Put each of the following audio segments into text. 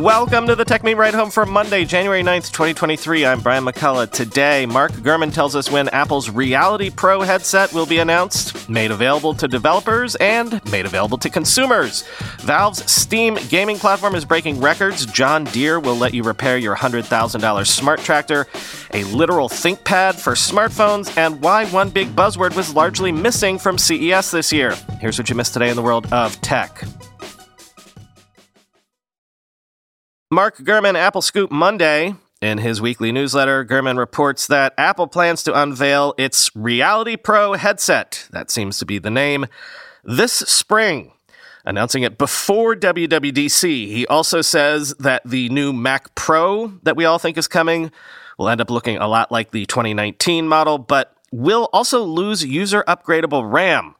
Welcome to the Techmeme Ride Home for Monday, January 9th, 2023. I'm Brian McCullough. Today, Mark Gurman tells us when Apple's Reality Pro headset will be announced, made available to developers, and made available to consumers. Valve's Steam gaming platform is breaking records. John Deere will let you repair your $100,000 smart tractor, a literal ThinkPad for smartphones, and why one big buzzword was largely missing from CES this year. Here's what you missed today in the world of tech. Mark Gurman, Apple Scoop Monday. In his weekly newsletter, Gurman reports that Apple plans to unveil its Reality Pro headset, that seems to be the name, this spring, announcing it before WWDC. He also says that the new Mac Pro that we all think is coming will end up looking a lot like the 2019 model, but will also lose user upgradable RAM.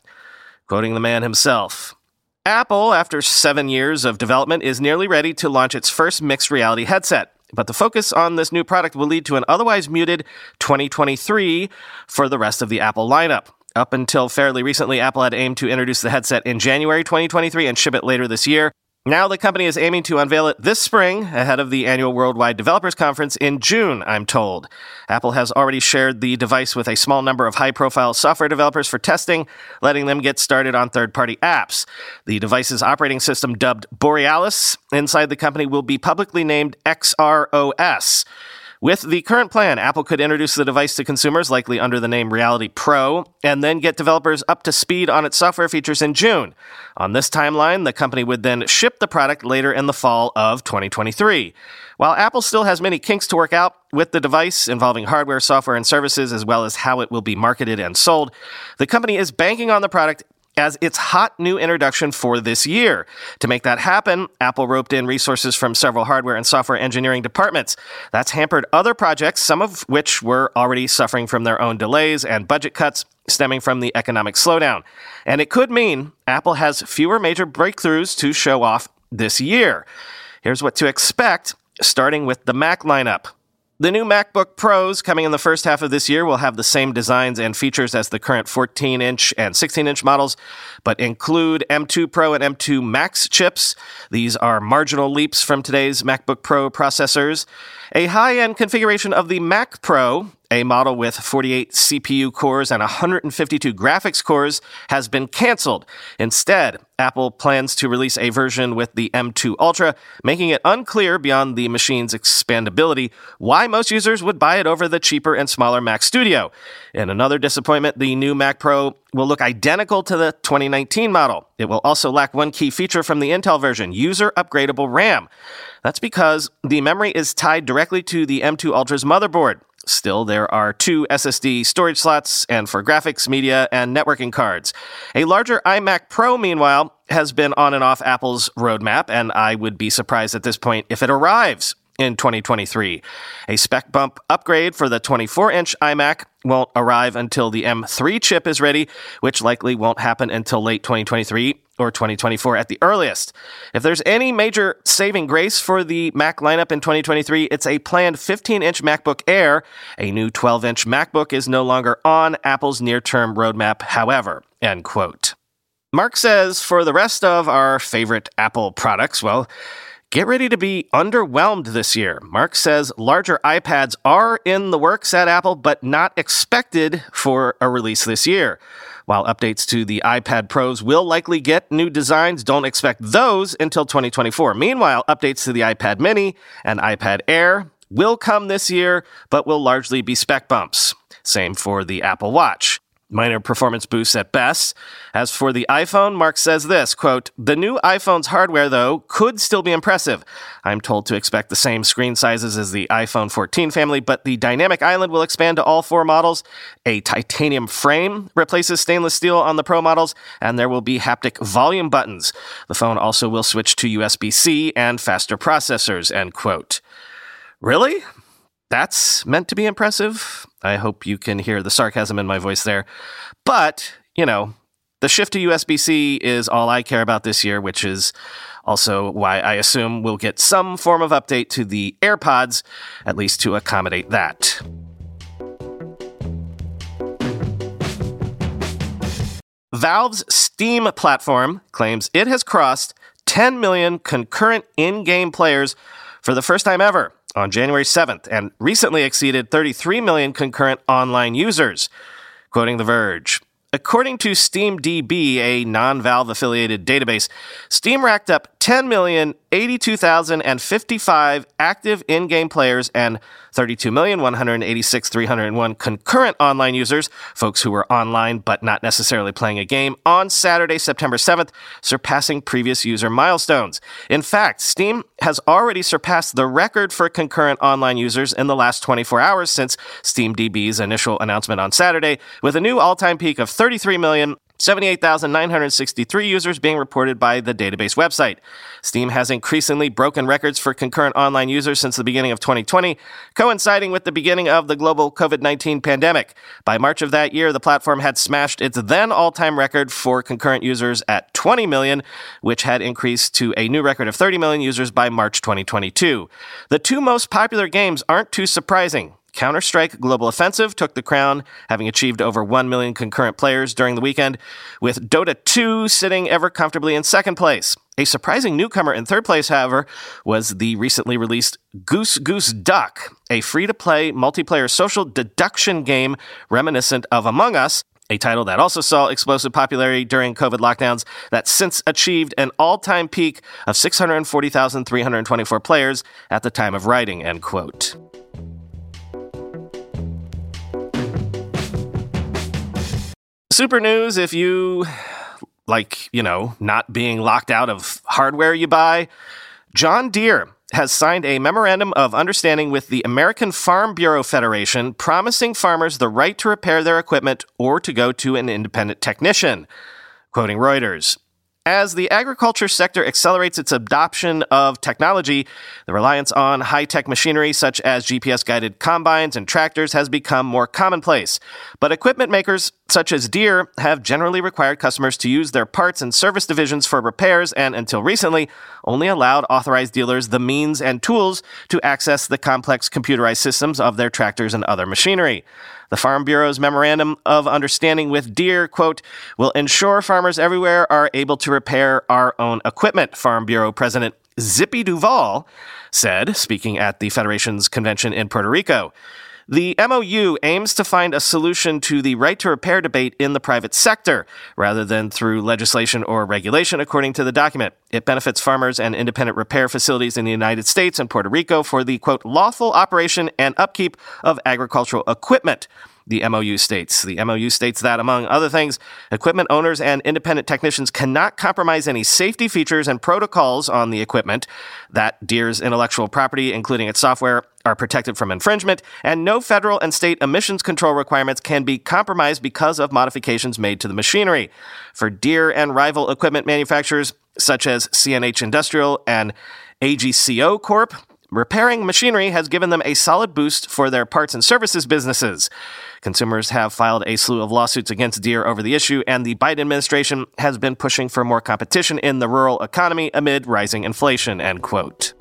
Quoting the man himself, Apple, after seven years of development, is nearly ready to launch its first mixed reality headset. But the focus on this new product will lead to an otherwise muted 2023 for the rest of the Apple lineup. Up until fairly recently, Apple had aimed to introduce the headset in January 2023 and ship it later this year. Now the company is aiming to unveil it this spring ahead of the annual Worldwide Developers Conference in June, I'm told. Apple has already shared the device with a small number of high profile software developers for testing, letting them get started on third party apps. The device's operating system, dubbed Borealis, inside the company will be publicly named XROS. With the current plan, Apple could introduce the device to consumers, likely under the name Reality Pro, and then get developers up to speed on its software features in June. On this timeline, the company would then ship the product later in the fall of 2023. While Apple still has many kinks to work out with the device involving hardware, software, and services, as well as how it will be marketed and sold, the company is banking on the product as its hot new introduction for this year. To make that happen, Apple roped in resources from several hardware and software engineering departments. That's hampered other projects, some of which were already suffering from their own delays and budget cuts stemming from the economic slowdown. And it could mean Apple has fewer major breakthroughs to show off this year. Here's what to expect, starting with the Mac lineup. The new MacBook Pros coming in the first half of this year will have the same designs and features as the current 14 inch and 16 inch models, but include M2 Pro and M2 Max chips. These are marginal leaps from today's MacBook Pro processors. A high end configuration of the Mac Pro a model with 48 CPU cores and 152 graphics cores has been canceled. Instead, Apple plans to release a version with the M2 Ultra, making it unclear beyond the machine's expandability why most users would buy it over the cheaper and smaller Mac Studio. In another disappointment, the new Mac Pro will look identical to the 2019 model. It will also lack one key feature from the Intel version user upgradable RAM. That's because the memory is tied directly to the M2 Ultra's motherboard. Still, there are two SSD storage slots and for graphics, media, and networking cards. A larger iMac Pro, meanwhile, has been on and off Apple's roadmap, and I would be surprised at this point if it arrives in 2023. A spec bump upgrade for the 24 inch iMac won't arrive until the M3 chip is ready, which likely won't happen until late 2023 or 2024 at the earliest. If there's any major saving grace for the Mac lineup in 2023, it's a planned 15 inch MacBook Air. A new 12 inch MacBook is no longer on Apple's near term roadmap, however. End quote. Mark says for the rest of our favorite Apple products, well, Get ready to be underwhelmed this year. Mark says larger iPads are in the works at Apple, but not expected for a release this year. While updates to the iPad Pros will likely get new designs, don't expect those until 2024. Meanwhile, updates to the iPad Mini and iPad Air will come this year, but will largely be spec bumps. Same for the Apple Watch minor performance boosts at best. As for the iPhone, Mark says this, quote, "The new iPhone's hardware though could still be impressive. I'm told to expect the same screen sizes as the iPhone 14 family, but the dynamic island will expand to all four models. A titanium frame replaces stainless steel on the Pro models, and there will be haptic volume buttons. The phone also will switch to USB-C and faster processors." End quote. Really? That's meant to be impressive. I hope you can hear the sarcasm in my voice there. But, you know, the shift to USB C is all I care about this year, which is also why I assume we'll get some form of update to the AirPods, at least to accommodate that. Valve's Steam platform claims it has crossed 10 million concurrent in game players for the first time ever on January 7th and recently exceeded 33 million concurrent online users. Quoting The Verge. According to SteamDB, a non Valve affiliated database, Steam racked up 10,082,055 active in game players and 32,186,301 concurrent online users, folks who were online but not necessarily playing a game, on Saturday, September 7th, surpassing previous user milestones. In fact, Steam has already surpassed the record for concurrent online users in the last 24 hours since SteamDB's initial announcement on Saturday, with a new all time peak of 33 million 78,963 users being reported by the database website. Steam has increasingly broken records for concurrent online users since the beginning of 2020, coinciding with the beginning of the global COVID 19 pandemic. By March of that year, the platform had smashed its then all time record for concurrent users at 20 million, which had increased to a new record of 30 million users by March 2022. The two most popular games aren't too surprising. Counter Strike Global Offensive took the crown, having achieved over 1 million concurrent players during the weekend, with Dota 2 sitting ever comfortably in second place. A surprising newcomer in third place, however, was the recently released Goose Goose Duck, a free to play multiplayer social deduction game reminiscent of Among Us, a title that also saw explosive popularity during COVID lockdowns that since achieved an all-time peak of 640,324 players at the time of writing, end quote. Super news if you like, you know, not being locked out of hardware you buy. John Deere has signed a memorandum of understanding with the American Farm Bureau Federation promising farmers the right to repair their equipment or to go to an independent technician. Quoting Reuters, as the agriculture sector accelerates its adoption of technology, the reliance on high tech machinery such as GPS guided combines and tractors has become more commonplace. But equipment makers such as Deere have generally required customers to use their parts and service divisions for repairs and, until recently, only allowed authorized dealers the means and tools to access the complex computerized systems of their tractors and other machinery. The Farm Bureau's memorandum of understanding with Deere, quote, will ensure farmers everywhere are able to repair our own equipment, Farm Bureau President Zippy Duval said, speaking at the Federation's convention in Puerto Rico. The MOU aims to find a solution to the right to repair debate in the private sector, rather than through legislation or regulation, according to the document. It benefits farmers and independent repair facilities in the United States and Puerto Rico for the, quote, lawful operation and upkeep of agricultural equipment the MOU states. The MOU states that, among other things, equipment owners and independent technicians cannot compromise any safety features and protocols on the equipment, that Deere's intellectual property, including its software, are protected from infringement, and no federal and state emissions control requirements can be compromised because of modifications made to the machinery. For Deere and rival equipment manufacturers such as CNH Industrial and AGCO Corp, repairing machinery has given them a solid boost for their parts and services businesses. Consumers have filed a slew of lawsuits against Deere over the issue, and the Biden administration has been pushing for more competition in the rural economy amid rising inflation. End quote.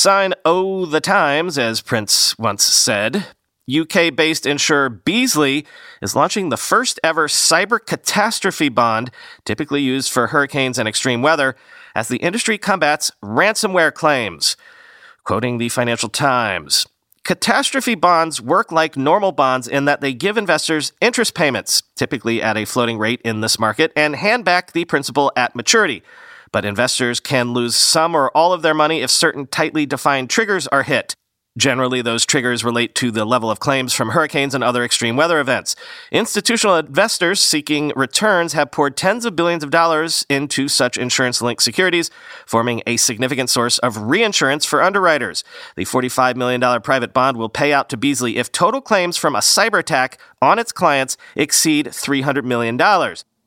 Sign Oh the Times, as Prince once said. UK based insurer Beazley is launching the first ever cyber catastrophe bond, typically used for hurricanes and extreme weather, as the industry combats ransomware claims. Quoting the Financial Times Catastrophe bonds work like normal bonds in that they give investors interest payments, typically at a floating rate in this market, and hand back the principal at maturity. But investors can lose some or all of their money if certain tightly defined triggers are hit. Generally, those triggers relate to the level of claims from hurricanes and other extreme weather events. Institutional investors seeking returns have poured tens of billions of dollars into such insurance linked securities, forming a significant source of reinsurance for underwriters. The $45 million private bond will pay out to Beazley if total claims from a cyber attack on its clients exceed $300 million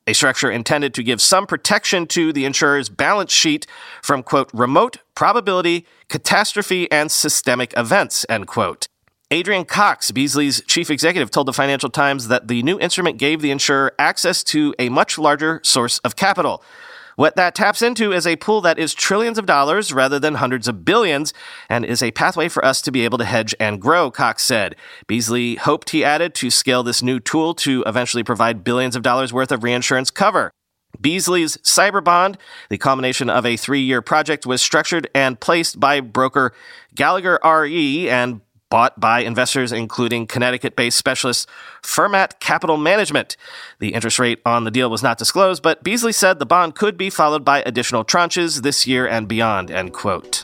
a structure intended to give some protection to the insurer's balance sheet from, quote, remote probability, catastrophe, and systemic events, end quote. Adrian Cox, Beazley's chief executive, told the Financial Times that the new instrument gave the insurer access to a much larger source of capital. What that taps into is a pool that is trillions of dollars rather than hundreds of billions and is a pathway for us to be able to hedge and grow, Cox said. Beazley hoped, he added, to scale this new tool to eventually provide billions of dollars worth of reinsurance cover. Beazley's cyber bond, the culmination of a three year project, was structured and placed by broker Gallagher RE and bought by investors, including Connecticut based specialist Fermat Capital Management. The interest rate on the deal was not disclosed, but Beazley said the bond could be followed by additional tranches this year and beyond, end quote.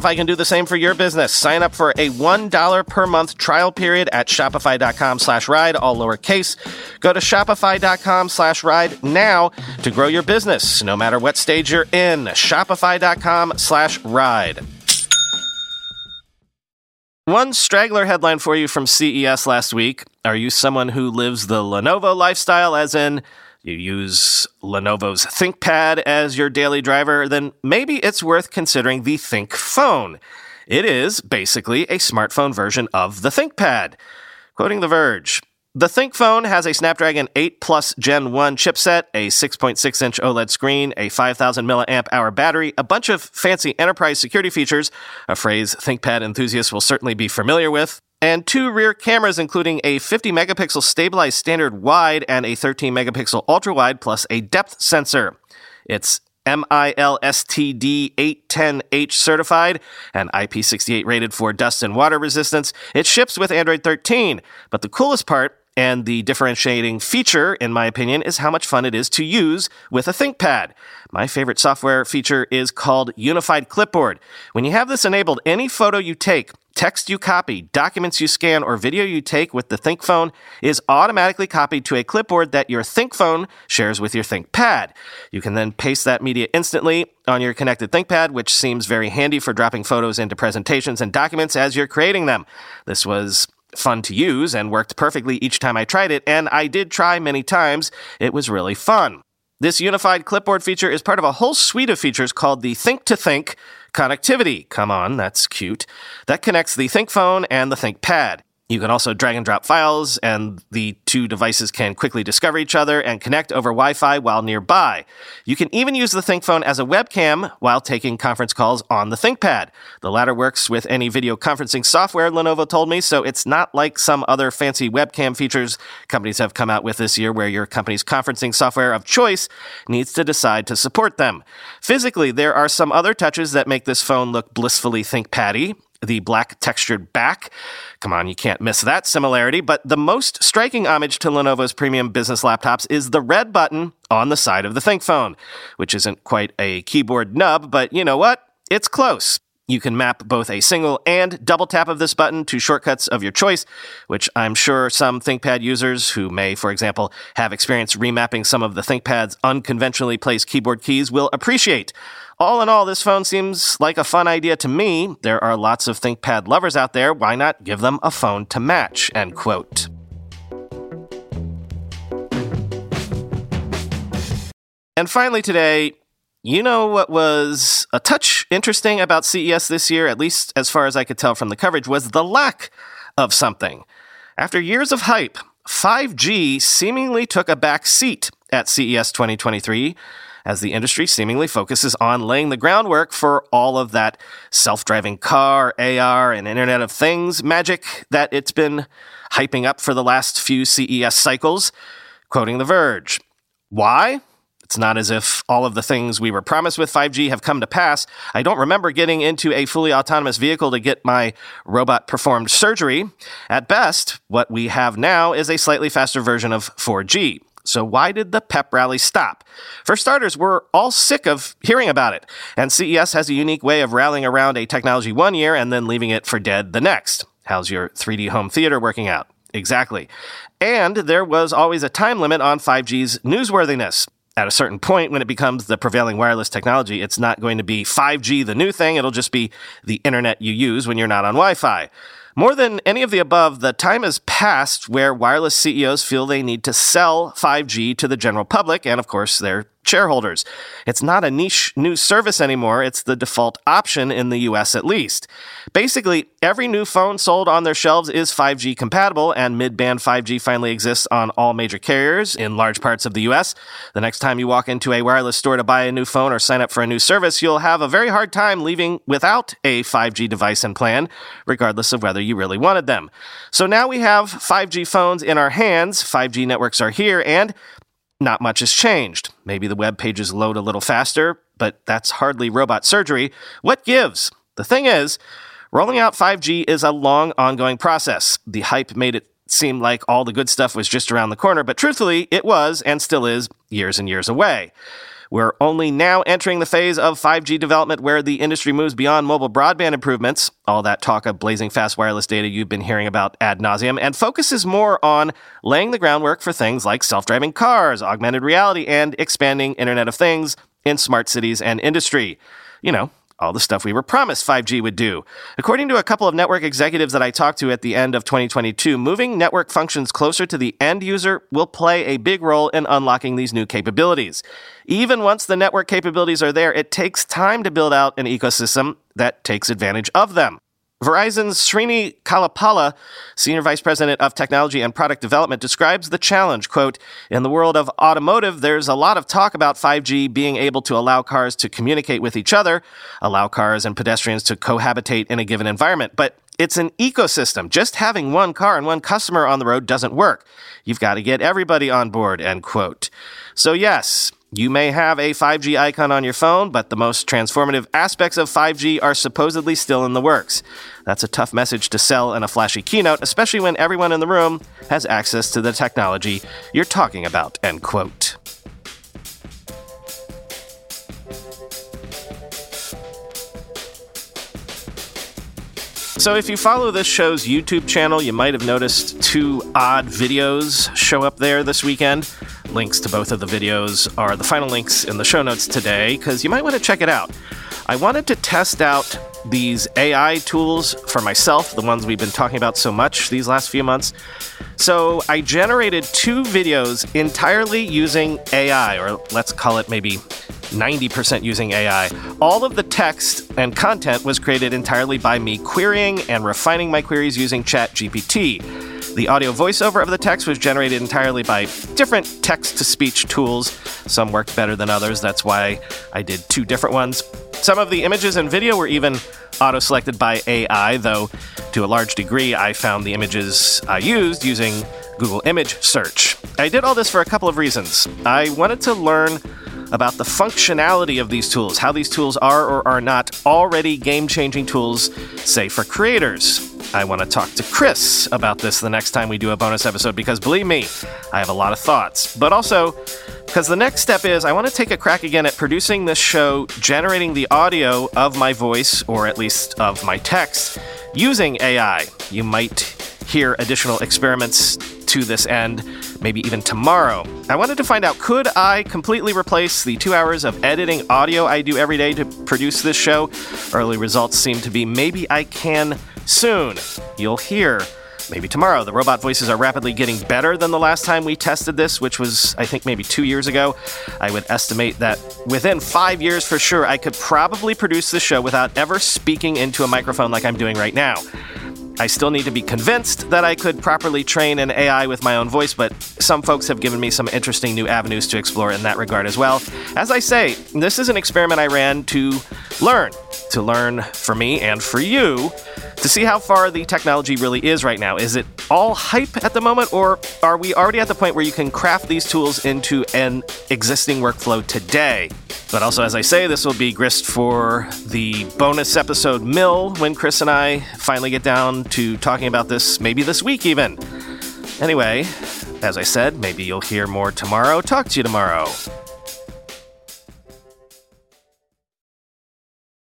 can do the same for your business. Sign up for a $1 per month trial period at shopify.com slash ride, all lowercase. Go to shopify.com slash ride now to grow your business, no matter what stage you're in. Shopify.com slash ride. One straggler headline for you from CES last week. Are you someone who lives the Lenovo lifestyle, as in you use Lenovo's ThinkPad as your daily driver, then maybe it's worth considering the ThinkPhone. It is basically a smartphone version of the ThinkPad. Quoting The Verge, the ThinkPhone has a Snapdragon 8 Plus Gen 1 chipset, a 6.6 inch OLED screen, a 5000 milliamp hour battery, a bunch of fancy enterprise security features, a phrase ThinkPad enthusiasts will certainly be familiar with, and two rear cameras, including a 50 megapixel stabilized standard wide and a 13 megapixel ultra wide, plus a depth sensor. It's MILSTD 810H certified and IP68 rated for dust and water resistance. It ships with Android 13. But the coolest part and the differentiating feature, in my opinion, is how much fun it is to use with a ThinkPad. My favorite software feature is called Unified Clipboard. When you have this enabled, any photo you take, text you copy, documents you scan, or video you take with the ThinkPhone is automatically copied to a clipboard that your ThinkPhone shares with your ThinkPad. You can then paste that media instantly on your connected ThinkPad, which seems very handy for dropping photos into presentations and documents as you're creating them. This was fun to use and worked perfectly each time I tried it, and I did try many times. It was really fun. This unified clipboard feature is part of a whole suite of features called the Think to Think connectivity. Come on, that's cute. That connects the ThinkPhone and the ThinkPad. You can also drag and drop files, and the two devices can quickly discover each other and connect over Wi Fi while nearby. You can even use the ThinkPhone as a webcam while taking conference calls on the ThinkPad. The latter works with any video conferencing software, Lenovo told me, so it's not like some other fancy webcam features companies have come out with this year where your company's conferencing software of choice needs to decide to support them. Physically, there are some other touches that make this phone look blissfully ThinkPaddy the black textured back. Come on, you can't miss that similarity. But the most striking homage to Lenovo's premium business laptops is the red button on the side of the ThinkPhone, which isn't quite a keyboard nub, but you know what? It's close. You can map both a single and double tap of this button to shortcuts of your choice, which I'm sure some ThinkPad users who may, for example, have experience remapping some of the ThinkPad's unconventionally placed keyboard keys will appreciate. All in all, this phone seems like a fun idea to me. There are lots of ThinkPad lovers out there. Why not give them a phone to match? End quote. And finally, today, you know what was a touch interesting about CES this year, at least as far as I could tell from the coverage, was the lack of something. After years of hype, 5G seemingly took a back seat at CES 2023 as the industry seemingly focuses on laying the groundwork for all of that self driving car, AR, and Internet of Things magic that it's been hyping up for the last few CES cycles. Quoting The Verge. Why? It's not as if all of the things we were promised with 5G have come to pass. I don't remember getting into a fully autonomous vehicle to get my robot performed surgery. At best, what we have now is a slightly faster version of 4G. So, why did the pep rally stop? For starters, we're all sick of hearing about it, and CES has a unique way of rallying around a technology one year and then leaving it for dead the next. How's your 3D home theater working out? Exactly. And there was always a time limit on 5G's newsworthiness at a certain point, when it becomes the prevailing wireless technology, it's not going to be 5G, the new thing. It'll just be the internet you use when you're not on Wi Fi. More than any of the above, the time has passed where wireless CEOs feel they need to sell 5G to the general public and, of course, their shareholders. It's not a niche new service anymore, it's the default option in the US at least. Basically, every new phone sold on their shelves is 5G compatible, and mid band 5G finally exists on all major carriers in large parts of the US. The next time you walk into a wireless store to buy a new phone or sign up for a new service, you'll have a very hard time leaving without a 5G device and plan, regardless of whether you really wanted them. So now we have 5G phones in our hands, 5G networks are here, and not much has changed. Maybe the web pages load a little faster, but that's hardly robot surgery. What gives? The thing is, rolling out 5G is a long, ongoing process. The hype made it seem like all the good stuff was just around the corner, but truthfully, it was and still is years and years away. We're only now entering the phase of 5G development where the industry moves beyond mobile broadband improvements, all that talk of blazing fast wireless data you've been hearing about ad nauseum, and focuses more on laying the groundwork for things like self driving cars, augmented reality, and expanding Internet of Things in smart cities and industry. You know, all the stuff we were promised 5G would do. According to a couple of network executives that I talked to at the end of 2022, moving network functions closer to the end user will play a big role in unlocking these new capabilities. Even once the network capabilities are there, it takes time to build out an ecosystem that takes advantage of them. Verizon's Srini Kalapala, Senior Vice President of Technology and Product Development, describes the challenge. Quote, in the world of automotive, there's a lot of talk about 5G being able to allow cars to communicate with each other, allow cars and pedestrians to cohabitate in a given environment. But it's an ecosystem. Just having one car and one customer on the road doesn't work. You've got to get everybody on board, end quote. So yes, you may have a 5G icon on your phone, but the most transformative aspects of 5G are supposedly still in the works. That's a tough message to sell in a flashy keynote, especially when everyone in the room has access to the technology you're talking about, end quote. So, if you follow this show's YouTube channel, you might have noticed two odd videos show up there this weekend. Links to both of the videos are the final links in the show notes today, because you might want to check it out. I wanted to test out these AI tools for myself, the ones we've been talking about so much these last few months. So I generated two videos entirely using AI, or let's call it maybe 90% using AI. All of the text and content was created entirely by me querying and refining my queries using ChatGPT. The audio voiceover of the text was generated entirely by different text to speech tools. Some worked better than others, that's why I did two different ones. Some of the images and video were even auto selected by AI, though to a large degree I found the images I used using Google Image Search. I did all this for a couple of reasons. I wanted to learn about the functionality of these tools, how these tools are or are not already game changing tools, say for creators. I want to talk to Chris about this the next time we do a bonus episode because believe me, I have a lot of thoughts. But also, because the next step is I want to take a crack again at producing this show, generating the audio of my voice, or at least of my text, using AI. You might hear additional experiments to this end, maybe even tomorrow. I wanted to find out could I completely replace the two hours of editing audio I do every day to produce this show? Early results seem to be maybe I can soon. You'll hear. Maybe tomorrow. The robot voices are rapidly getting better than the last time we tested this, which was, I think, maybe two years ago. I would estimate that within five years for sure, I could probably produce this show without ever speaking into a microphone like I'm doing right now. I still need to be convinced that I could properly train an AI with my own voice, but some folks have given me some interesting new avenues to explore in that regard as well. As I say, this is an experiment I ran to learn, to learn for me and for you, to see how far the technology really is right now. Is it all hype at the moment, or are we already at the point where you can craft these tools into an existing workflow today? But also, as I say, this will be grist for the bonus episode Mill when Chris and I finally get down to talking about this, maybe this week even. Anyway, as I said, maybe you'll hear more tomorrow. Talk to you tomorrow.